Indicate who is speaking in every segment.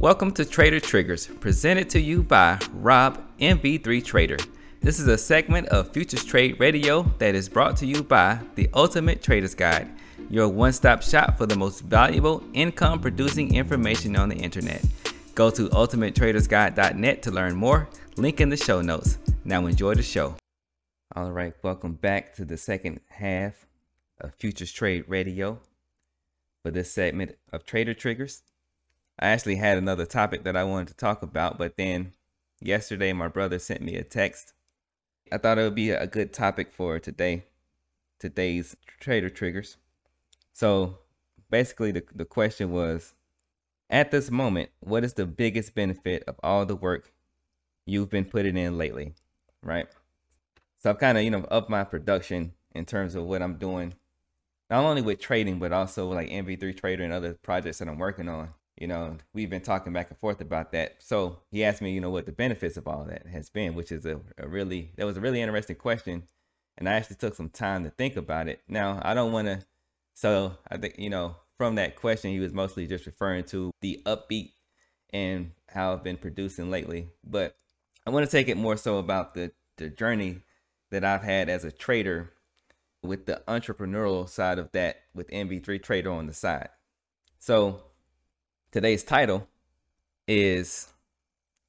Speaker 1: Welcome to Trader Triggers, presented to you by Rob MV3 Trader. This is a segment of Futures Trade Radio that is brought to you by the Ultimate Trader's Guide, your one stop shop for the most valuable income producing information on the internet. Go to ultimatetradersguide.net to learn more. Link in the show notes. Now enjoy the show. All right, welcome back to the second half of Futures Trade Radio for this segment of Trader Triggers. I actually had another topic that I wanted to talk about, but then yesterday my brother sent me a text. I thought it would be a good topic for today, today's trader triggers. So basically, the, the question was at this moment, what is the biggest benefit of all the work you've been putting in lately? Right. So I've kind of, you know, up my production in terms of what I'm doing, not only with trading, but also like MV3 Trader and other projects that I'm working on you know, we've been talking back and forth about that. So he asked me, you know, what the benefits of all that has been, which is a, a really that was a really interesting question, and I actually took some time to think about it. Now I don't want to, so I think you know from that question he was mostly just referring to the upbeat and how I've been producing lately, but I want to take it more so about the the journey that I've had as a trader with the entrepreneurial side of that with MV3 Trader on the side. So Today's title is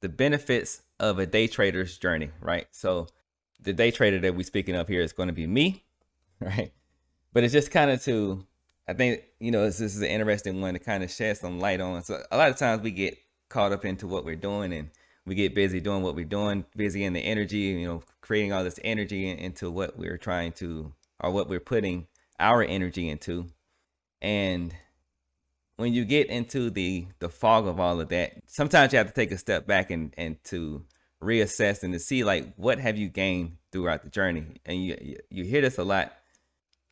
Speaker 1: the benefits of a day trader's journey, right? So the day trader that we're speaking of here is going to be me, right? But it's just kind of to, I think, you know, this, is an interesting one to kind of shed some light on. So a lot of times we get caught up into what we're doing and we get busy doing what we're doing, busy in the energy, you know, creating all this energy into what we're trying to, or what we're putting our energy into. And when you get into the the fog of all of that, sometimes you have to take a step back and and to reassess and to see like what have you gained throughout the journey. And you you hear this a lot.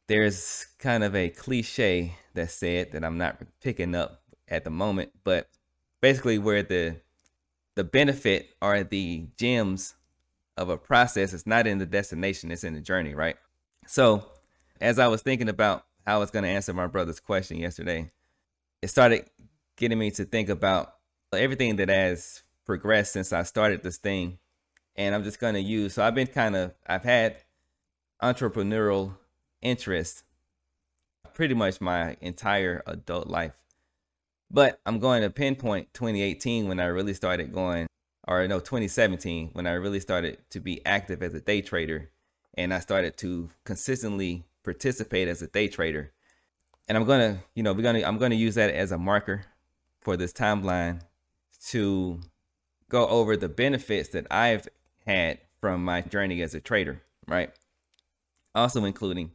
Speaker 1: There's kind of a cliche that said that I'm not picking up at the moment, but basically where the the benefit or the gems of a process is not in the destination, it's in the journey, right? So as I was thinking about how I was going to answer my brother's question yesterday, it started getting me to think about everything that has progressed since I started this thing. And I'm just going to use, so I've been kind of, I've had entrepreneurial interest pretty much my entire adult life. But I'm going to pinpoint 2018 when I really started going, or no, 2017 when I really started to be active as a day trader. And I started to consistently participate as a day trader and I'm gonna, you know, we're gonna, I'm gonna use that as a marker for this timeline to go over the benefits that I've had from my journey as a trader, right? Also including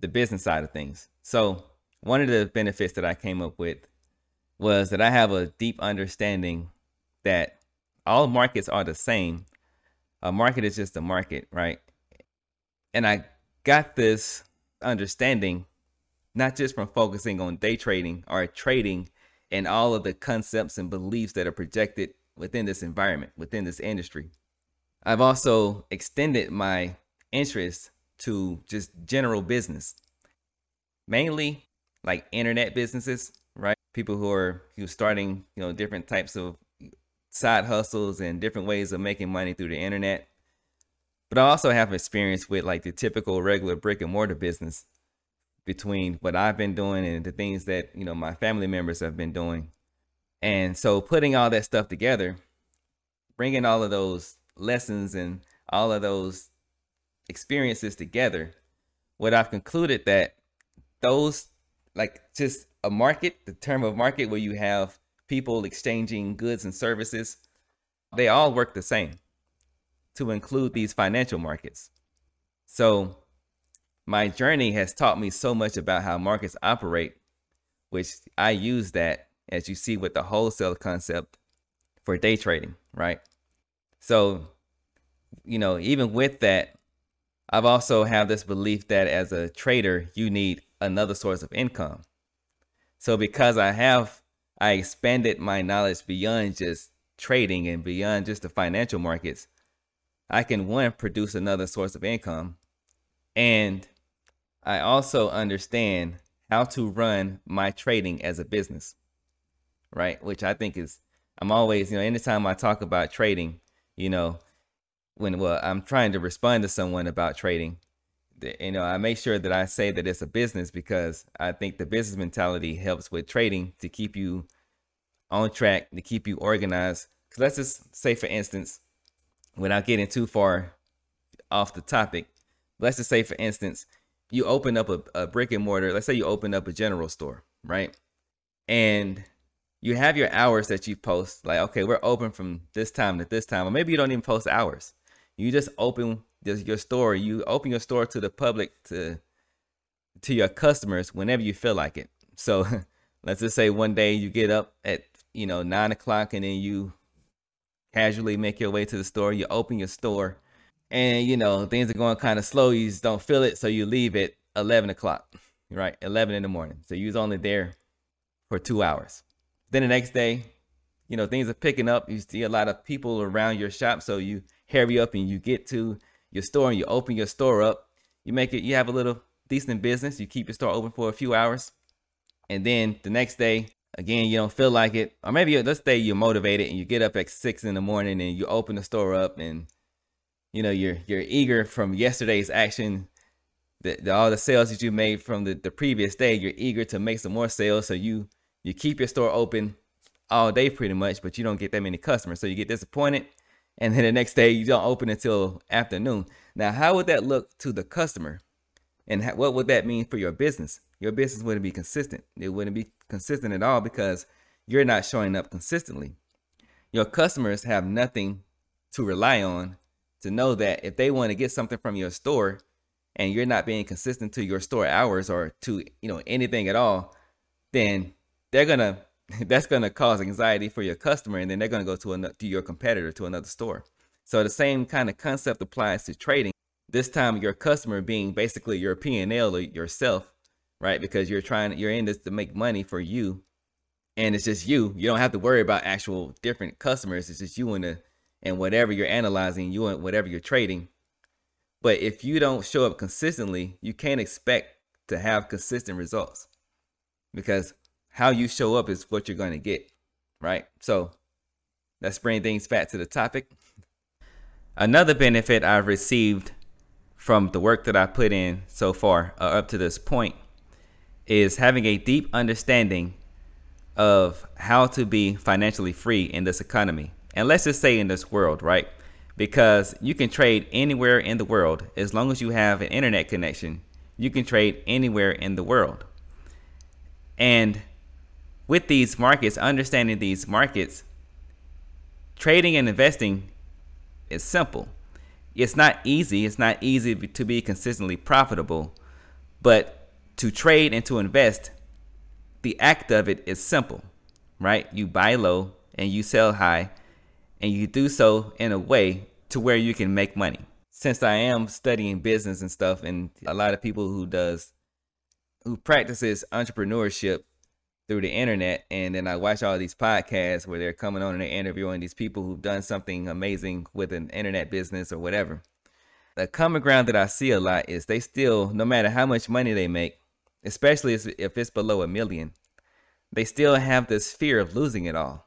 Speaker 1: the business side of things. So one of the benefits that I came up with was that I have a deep understanding that all markets are the same. A market is just a market, right? And I got this understanding not just from focusing on day trading or trading and all of the concepts and beliefs that are projected within this environment, within this industry. I've also extended my interest to just general business, mainly like internet businesses, right? People who are who are starting, you know, different types of side hustles and different ways of making money through the internet. But I also have experience with like the typical regular brick and mortar business between what I've been doing and the things that, you know, my family members have been doing. And so putting all that stuff together, bringing all of those lessons and all of those experiences together, what I've concluded that those like just a market, the term of market where you have people exchanging goods and services, they all work the same to include these financial markets. So my journey has taught me so much about how markets operate, which I use that as you see with the wholesale concept for day trading, right? So, you know, even with that, I've also have this belief that as a trader, you need another source of income. So because I have I expanded my knowledge beyond just trading and beyond just the financial markets, I can one produce another source of income and I also understand how to run my trading as a business, right? Which I think is I'm always, you know, anytime I talk about trading, you know, when well, I'm trying to respond to someone about trading, you know, I make sure that I say that it's a business because I think the business mentality helps with trading to keep you on track, to keep you organized. Cause let's just say, for instance, without getting too far off the topic, let's just say, for instance, you open up a, a brick and mortar. Let's say you open up a general store, right? And you have your hours that you post, like, okay, we're open from this time to this time, or maybe you don't even post hours. You just open your store. You open your store to the public to to your customers whenever you feel like it. So let's just say one day you get up at you know nine o'clock and then you casually make your way to the store. You open your store, and you know things are going kind of slow. You just don't feel it, so you leave at eleven o'clock, right? Eleven in the morning. So you was only there for two hours. Then the next day, you know things are picking up. You see a lot of people around your shop, so you hurry up and you get to your store and you open your store up. You make it. You have a little decent business. You keep your store open for a few hours, and then the next day again you don't feel like it or maybe let's say you're motivated and you get up at six in the morning and you open the store up and you know you're you're eager from yesterday's action the, the, all the sales that you made from the, the previous day you're eager to make some more sales. So you you keep your store open all day pretty much but you don't get that many customers. So you get disappointed and then the next day you don't open until afternoon. Now how would that look to the customer? And what would that mean for your business? Your business wouldn't be consistent. It wouldn't be consistent at all because you're not showing up consistently. Your customers have nothing to rely on to know that if they want to get something from your store and you're not being consistent to your store hours or to, you know, anything at all, then they're to that's to cause anxiety for your customer and then they're to go to another to your competitor to another store. So the same kind of concept applies to trading. This time your customer being basically your P&L or yourself right? Because you're trying, you're in this to make money for you, and it's just you. You don't have to worry about actual different customers. It's just you and the and whatever you're analyzing, you and whatever you're trading. But if you don't show up consistently, you can't expect to have consistent results because how you show up is what you're going to get, right? So let's bring things back to the topic. Another benefit I've received from the work that I put in so far uh, up to this point is having a deep understanding of how to be financially free in this economy. And let's just say in this world, right? Because you can trade anywhere in the world as long as you have an internet connection. You can trade anywhere in the world. And with these markets, understanding these markets, trading and investing is simple. It's not easy. It's not easy to be consistently profitable, but to trade and to invest, the act of it is simple, right? You buy low and you sell high, and you do so in a way to where you can make money. Since I am studying business and stuff, and a lot of people who does who practices entrepreneurship through the internet, and then I watch all these podcasts where they're coming on and they're interviewing these people who've done something amazing with an internet business or whatever. The common ground that I see a lot is they still, no matter how much money they make, especially if it's below a million, they still have this fear of losing it all.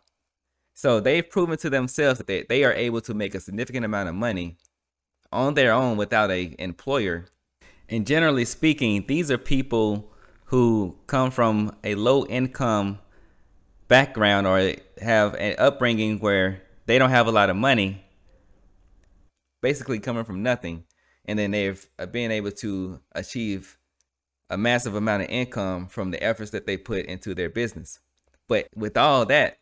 Speaker 1: So they've proven to themselves that they, are able to make a significant amount of money on their own without a employer. And generally speaking, these are people who come from a low income background or have an upbringing where they don't have a lot of money, basically coming from nothing. And then they've uh, been able to achieve a massive amount of income from the efforts that they put into their business. But with all that,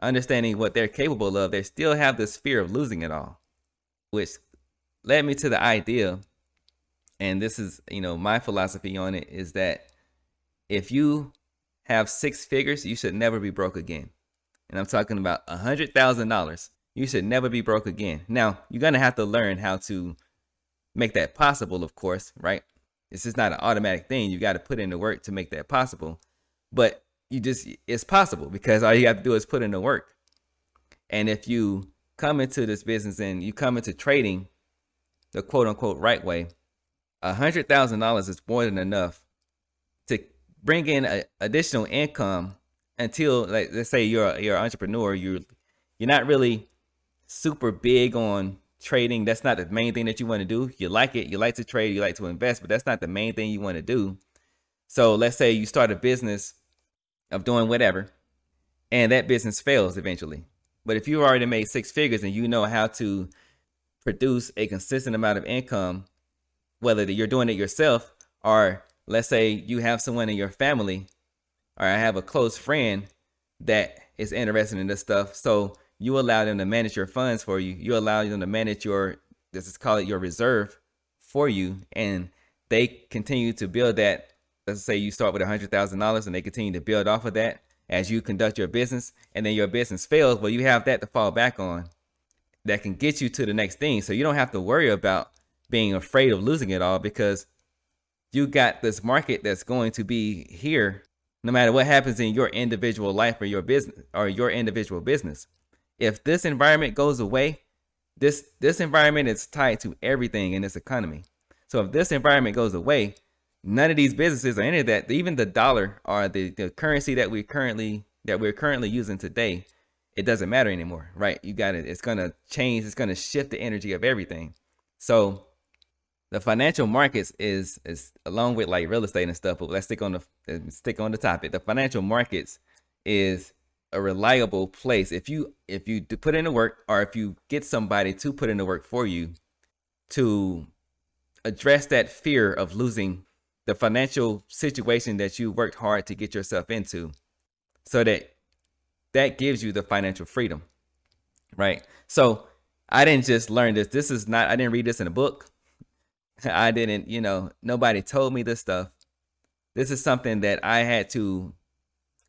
Speaker 1: understanding what they're capable of, they still have this fear of losing it all, which led me to the idea. And this is, you know, my philosophy on it is that if you have six figures, you should never be broke again. And I'm talking about a hundred thousand dollars. You should never be broke again. Now, you're gonna have to learn how to make that possible, of course, right? It's just not an automatic thing. You got to put in the work to make that possible. But you just, it's possible because all you have to do is put in the work. And if you come into this business and you come into trading the quote unquote right way, a hundred thousand dollars is more than enough to bring in a, additional income until like let's say you're you're an entrepreneur, you're you're not really super big on trading. That's not the main thing that you want to do. You like it, you like to trade, you like to invest, but that's not the main thing you want to do. So let's say you start a business of doing whatever, and that business fails eventually. But if you've already made six figures and you know how to produce a consistent amount of income, whether you're doing it yourself or let's say you have someone in your family or I have a close friend that is interested in this stuff. So you allow them to manage your funds for you. You allow them to manage your, let's just call it your reserve for you. And they continue to build that. Let's say you start with a $100,000 and they continue to build off of that as you conduct your business and then your business fails, well, you have that to fall back on that can get you to the next thing. So you don't have to worry about being afraid of losing it all because you got this market that's going to be here no matter what happens in your individual life or your business or your individual business. If this environment goes away, this this environment is tied to everything in this economy. So if this environment goes away, none of these businesses or any of that, even the dollar or the, the currency that we currently that we're currently using today, it doesn't matter anymore, right? You got it. It's gonna change. It's gonna shift the energy of everything. So the financial markets is is along with like real estate and stuff. But let's stick on the stick on the topic. The financial markets is a reliable place if you if you put in the work or if you get somebody to put in the work for you to address that fear of losing the financial situation that you worked hard to get yourself into so that that gives you the financial freedom right? So i didn't just learn this. This is not i didn't read this in a book. I didn't you know nobody told me this stuff. This is something that i had to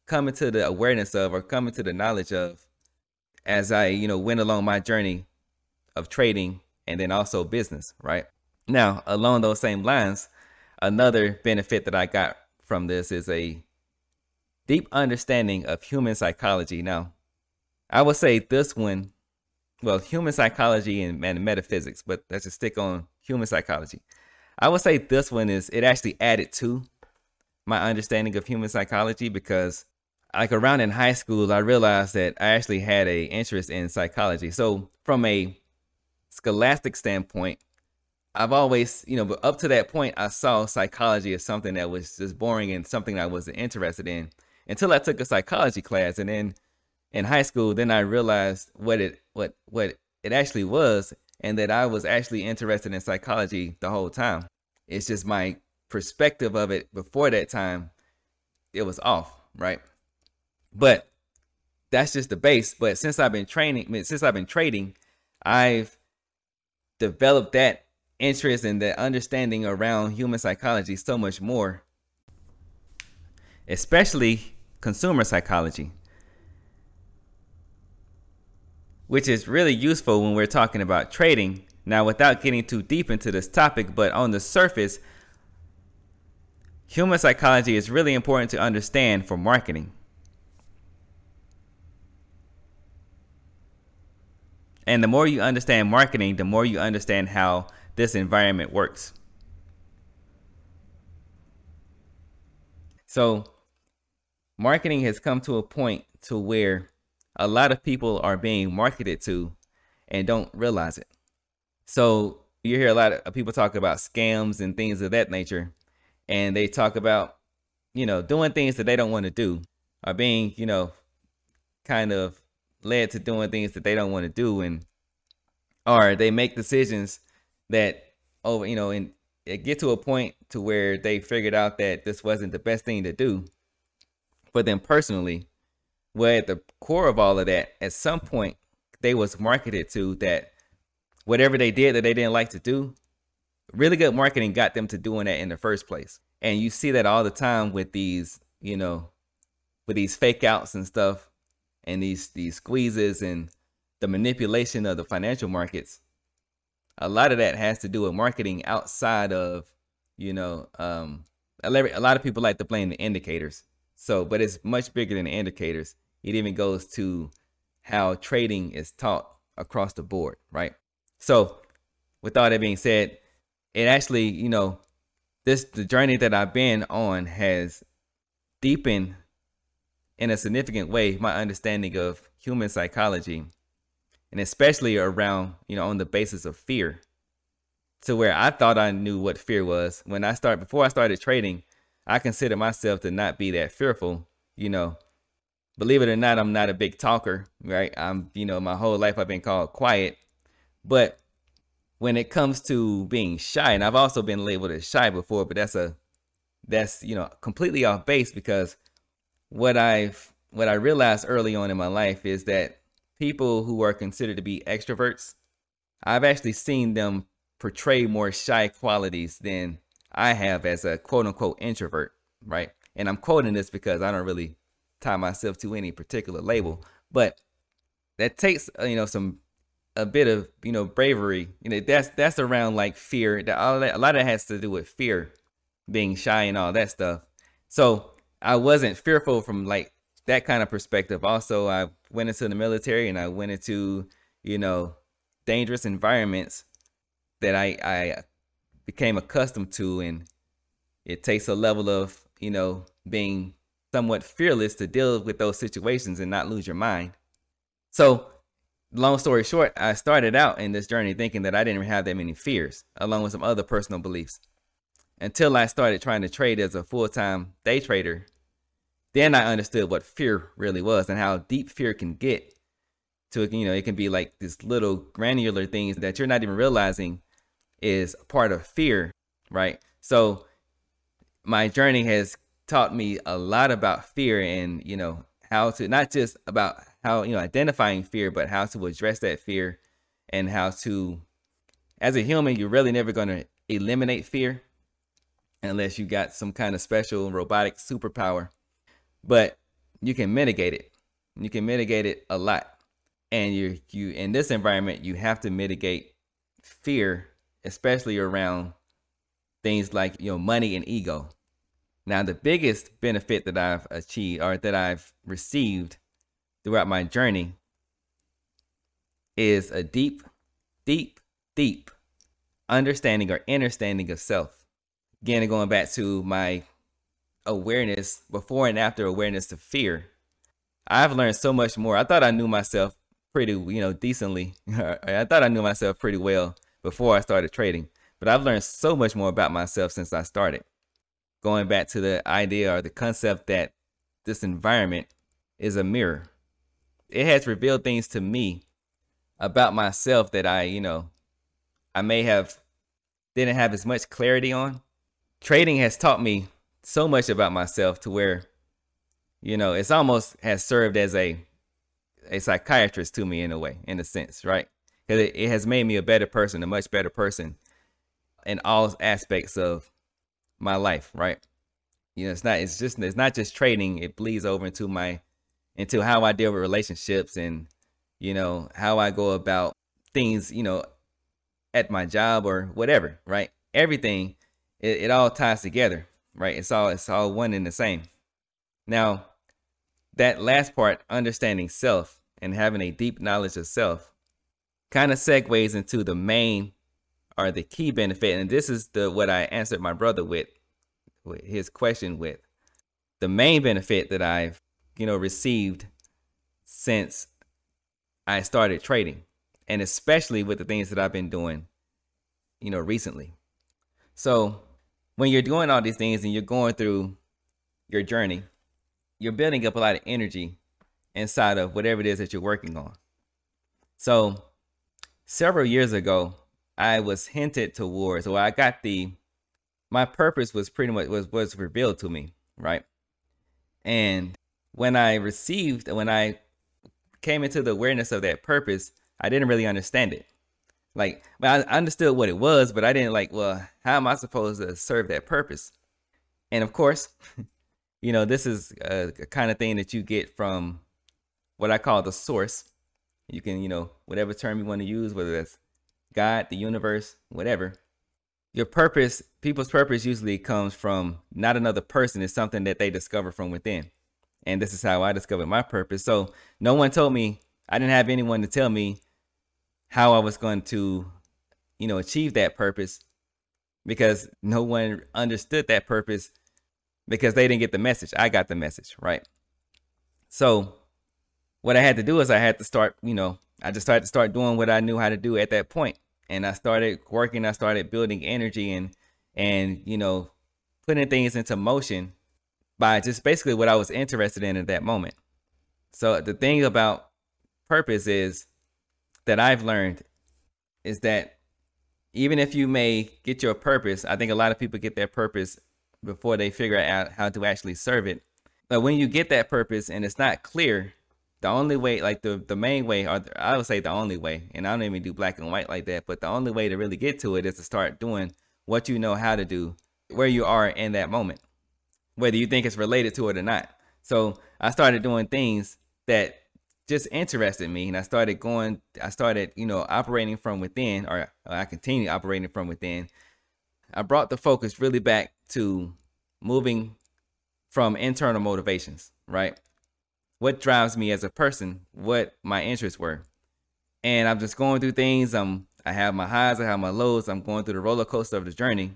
Speaker 1: come into the awareness of or come into the knowledge of as i you know went along my journey of trading and then also business right? Now along those same lines Another benefit that I got from this is a deep understanding of human psychology. Now, I would say this one, well, human psychology and, and metaphysics, but let's just stick on human psychology. I would say this one is it actually added to my understanding of human psychology because like around in high school, I realized that I actually had a interest in psychology. So from a scholastic standpoint, I've always, you know, but up to that point, I saw psychology as something that was just boring and something I wasn't interested in until I took a psychology class. And then in high school, then I realized what it, what, what it actually was and that I was actually interested in psychology the whole time. It's just my perspective of it before that time, it was off, right? But that's just the base. But since I've been training, since I've been trading, I've developed that interest and the understanding around human psychology so much more, especially consumer psychology, which is really useful when we're talking about trading. Now, without getting too deep into this topic, but on the surface, human psychology is really important to understand for marketing. And the more you understand marketing, the more you understand how this environment works. So, marketing has come to a point to where a lot of people are being marketed to and don't realize it. So, you hear a lot of people talk about scams and things of that nature, and they talk about, you know, doing things that they don't want to do, or being, you know, kind of led to doing things that they don't want to do, and or they make decisions that over, you know, and get to a point to where they figured out that this wasn't the best thing to do for them personally. Well, at the core of all of that, at some point, they was marketed to that whatever they did that they didn't like to do, really good marketing got them to doing that in the first place. And you see that all the time with these, you know, with these fake outs and stuff and these these squeezes and the manipulation of the financial markets a lot of that has to do with marketing outside of, you know, um, a lot of people like to blame the indicators. So, but it's much bigger than the indicators. It even goes to how trading is taught across the board, right? So, with all that being said, it actually, you know, this the journey that I've been on has deepened in a significant way my understanding of human psychology and especially around, you know, on the basis of fear. To where I thought I knew what fear was. When I started before I started trading, I consider myself to not be that fearful, you know. Believe it or not, I'm not a big talker, right? I'm, you know, my whole life I've been called quiet. But when it comes to being shy, and I've also been labeled as shy before, but that's a that's, you know, completely off base because what I've what I realized early on in my life is that people who are considered to be extroverts, I've actually seen them portray more shy qualities than I have as a quote unquote introvert, right? And I'm quoting this because I don't really tie myself to any particular label, but that takes uh, you know some a bit of you know bravery. You know that's that's around like fear. That all that a lot of that has to do with fear, being shy and all that stuff. So I wasn't fearful from like that kind of perspective. Also, I went into the military and I went into, you know, dangerous environments that I I became accustomed to and it takes a level of, you know, being somewhat fearless to deal with those situations and not lose your mind. So, long story short, I started out in this journey thinking that I didn't have that many fears, along with some other personal beliefs. Until I started trying to trade as a full-time day trader then I understood what fear really was and how deep fear can get to you know it can be like this little granular things that you're not even realizing is part of fear right? So my journey has taught me a lot about fear and you know how to not just about how you know identifying fear but how to address that fear and how to as a human you're really never going to eliminate fear unless you got some kind of special robotic superpower but you can mitigate it. You can mitigate it a lot. And you you in this environment, you have to mitigate fear, especially around things like you know money and ego. Now, the biggest benefit that I've achieved or that I've received throughout my journey is a deep, deep, deep understanding or understanding of self. Again, going back to my awareness, before and after awareness to fear, I've learned so much more. I thought I knew myself pretty, you know, decently. I thought I knew myself pretty well before I started trading, but I've learned so much more about myself since I started. Going back to the idea or the concept that this environment is a mirror. It has revealed things to me about myself that I, you know, I may have didn't have as much clarity on. Trading has taught me so much about myself to where, you know, it's almost has served as a a psychiatrist to me in a way, in a sense, right? Because it, it has made me a better person, a much better person in all aspects of my life, right? You know, it's not it's just it's not just trading, it bleeds over into my into how I deal with relationships and you know, how I go about things, you know, at my job or whatever, right? Everything it, it all ties together right? It's all it's all one and the same. Now, that last part, understanding self and having a deep knowledge of self, kind of segues into the main or the key benefit. And this is the what I answered my brother with, with his question with. The main benefit that I've, you know, received since I started trading, and especially with the things that I've been doing, you know, recently. So when you're doing all these things and you're going through your journey, you're building up a lot of energy inside of whatever it is that you're working on. So, several years ago, I was hinted towards, or I got the my purpose was pretty much was was revealed to me, right? And when I received, when I came into the awareness of that purpose, I didn't really understand it. Like, I understood what it was, but I didn't like, well, how am I supposed to serve that purpose? And of course, you know, this is a, a kind of thing that you get from what I call the source. You can, you know, whatever term you want to use, whether it's God, the universe, whatever. Your purpose, people's purpose usually comes from not another person, it's something that they discover from within. And this is how I discovered my purpose. So no one told me, I didn't have anyone to tell me how I was going to, you know, achieve that purpose because no one understood that purpose because they didn't get the message. I got the message, right? So what I had to do is I had to start, you know, I just started to start doing what I knew how to do at that point. And I started working, I started building energy and and you know, putting things into motion by just basically what I was interested in at that moment. So the thing about purpose is that I've learned is that even if you may get your purpose, I think a lot of people get their purpose before they figure out how to actually serve it. But when you get that purpose and it's not clear, the only way, like the the main way, or I would say the only way, and I don't even do black and white like that, but the only way to really get to it is to start doing what you know how to do, where you are in that moment, whether you think it's related to it or not. So I started doing things that just interested me, and I started going. I started, you know, operating from within, or I continue operating from within. I brought the focus really back to moving from internal motivations, right? what drives me as a person, what my interests were. And I'm just going through things. I'm I have my highs, I have my lows. I'm going through the roller coaster of the journey.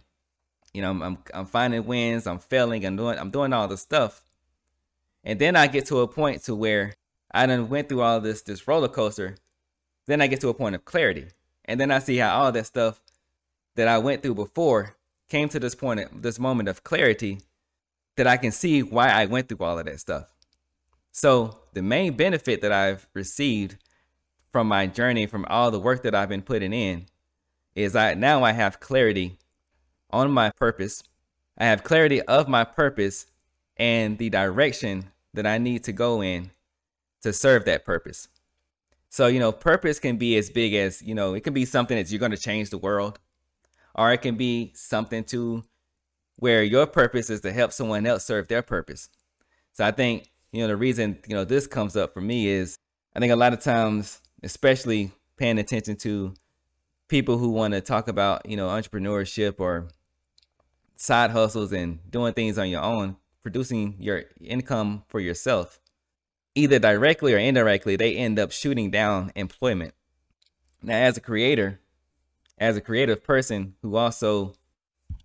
Speaker 1: You know, I'm I'm, I'm finding wins, I'm failing, I'm doing I'm doing all the stuff. And then I get to a point to where I done went through all this this roller coaster. Then I get to a point of clarity. And then I see how all that stuff that I went through before came to this point this moment of clarity that I can see why I went through all of that stuff. So the main benefit that I've received from my journey, from all the work that I've been putting in, is I now I have clarity on my purpose. I have clarity of my purpose and the direction that I need to go in to serve that purpose. So, you know, purpose can be as big as, you know, it can be something that you're going to change the world, or it can be something to where your purpose is to help someone else serve their purpose. So I think you know, the reason, you know, this comes up for me is I think a lot of times, especially paying attention to people who want to talk about, you know, entrepreneurship or side hustles and doing things on your own, producing your income for yourself, either directly or indirectly, they end up shooting down employment. Now, as a creator, as a creative person who also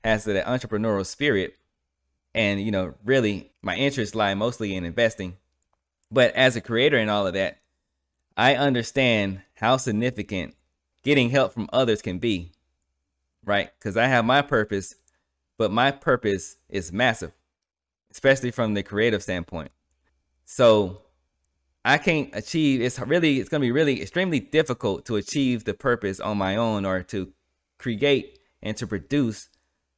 Speaker 1: has that entrepreneurial spirit, and you know really my interests lie mostly in investing. But as a creator and all of that i understand how significant getting help from others can be right? Because i have my purpose but my purpose is massive especially from the creative standpoint. So i can't achieve it's really it's going to be really extremely difficult to achieve the purpose on my own or to create and to produce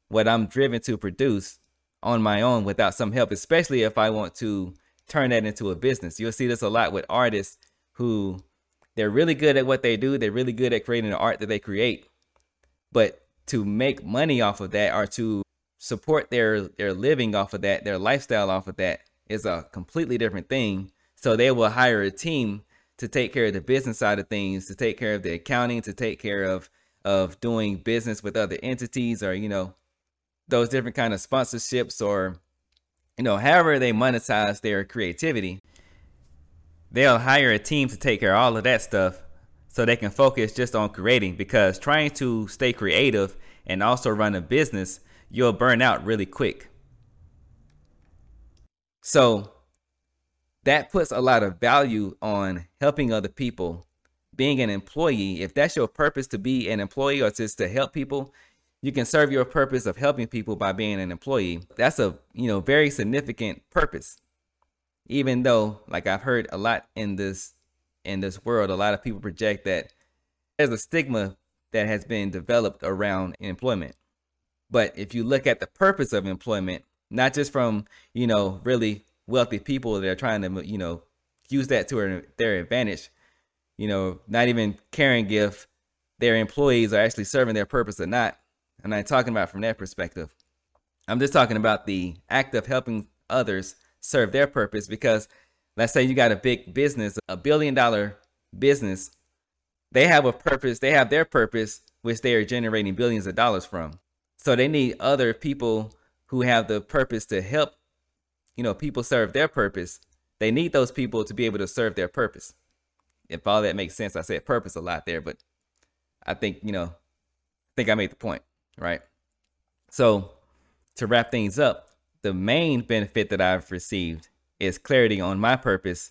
Speaker 1: what i'm driven to produce on my own without some help, especially if I want to turn that into a business. You'll see this a lot with artists who they're really good at what they do, they're really good at creating the art that they create. But to make money off of that or to support their their living off of that, their lifestyle off of that is a completely different thing. So they will hire a team to take care of the business side of things, to take care of the accounting, to take care of of doing business with other entities or you know those different kind of sponsorships or you know however they monetize their creativity. They'll hire a team to take care of all of that stuff so they can focus just on creating because trying to stay creative and also run a business you'll burn out really quick. So that puts a lot of value on helping other people being an employee if that's your purpose to be an employee or just to help people you can serve your purpose of helping people by being an employee. That's a, you know, very significant purpose. Even though, like I've heard a lot in this in this world, a lot of people project that there's a stigma that has been developed around employment. But if you look at the purpose of employment, not just from, you know, really wealthy people that are trying to, you know, use that to their advantage, you know, not even caring if their employees are actually serving their purpose or not I'm not talking about from that perspective. I'm just talking about the act of helping others serve their purpose because let's say you got a big business, a billion dollar business, they have a purpose, they have their purpose, which they are generating billions of dollars from. So they need other people who have the purpose to help, you know, people serve their purpose. They need those people to be able to serve their purpose. If all that makes sense, I said purpose a lot there, but I think, you know, I think I made the point right? So, to wrap things up, the main benefit that I've received is clarity on my purpose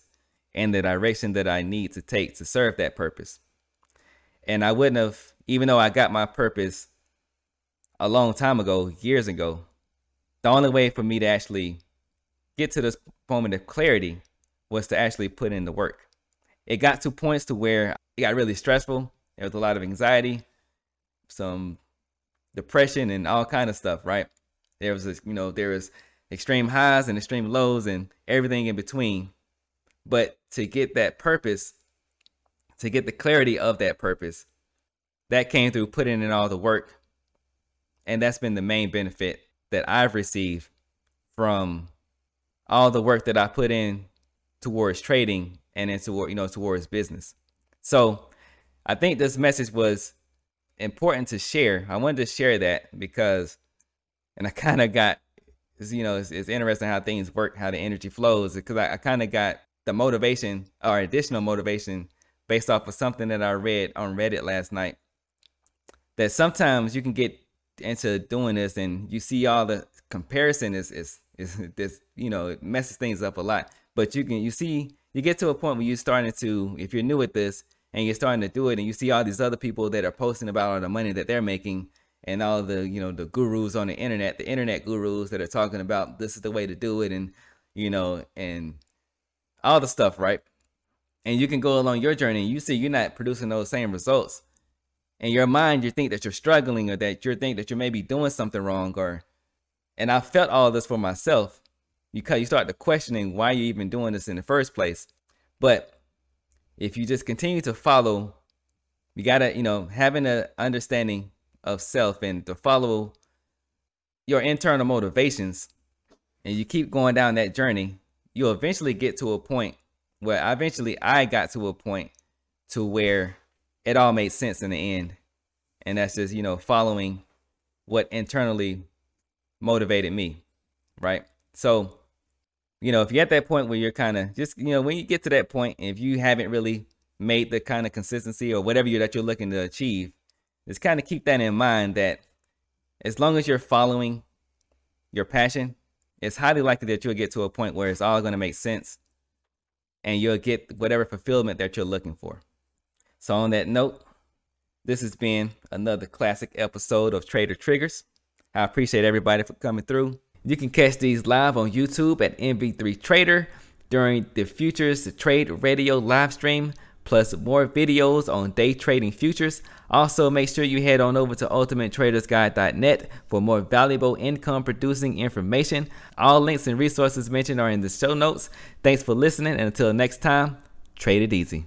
Speaker 1: and the direction that I need to take to serve that purpose. And I wouldn't have, even though I got my purpose a long time ago, years ago, the only way for me to actually get to this moment of clarity was to actually put in the work. It got to points to where it got really stressful. There was a lot of anxiety, some depression, and all kind of stuff. Right? There was, this, you know, there was extreme highs and extreme lows, and everything in between. But to get that purpose, to get the clarity of that purpose, that came through putting in all the work. And that's been the main benefit that I've received from all the work that I put in towards trading and then toward you know towards business. So I think this message was important to share. I wanted to share that because, and I kind of got, you know, it's, it's, interesting how things work, how the energy flows, because I, I kind of got the motivation or additional motivation based off of something that I read on Reddit last night. That sometimes you can get into doing this and you see all the comparison is is is this you know it messes things up a lot. But you can you see you get to a point where you're starting to if you're new at this and you're starting to do it and you see all these other people that are posting about all the money that they're making and all the you know the gurus on the internet the internet gurus that are talking about this is the way to do it and you know and all the stuff right and you can go along your journey and you see you're not producing those same results in your mind you think that you're struggling or that you think that you're maybe doing something wrong or and i felt all this for myself you you start to questioning why you're even doing this in the first place but if you just continue to follow, you gotta, you know, having an understanding of self and to follow your internal motivations and you keep going down that journey, you'll eventually get to a point where eventually I got to a point to where it all made sense in the end. And that's just, you know, following what internally motivated me. Right. So you know, if you're at that point where you're kind of just, you know, when you get to that point, if you haven't really made the kind of consistency or whatever you that you're looking to achieve, just kind of keep that in mind that as long as you're following your passion, it's highly likely that you'll get to a point where it's all going to make sense and you'll get whatever fulfillment that you're looking for. So, on that note, this has been another classic episode of Trader Triggers. I appreciate everybody for coming through. You can catch these live on YouTube at MV3 Trader during the Futures to Trade Radio live stream, plus more videos on day trading futures. Also, make sure you head on over to ultimatetradersguide.net for more valuable income producing information. All links and resources mentioned are in the show notes. Thanks for listening, and until next time, trade it easy.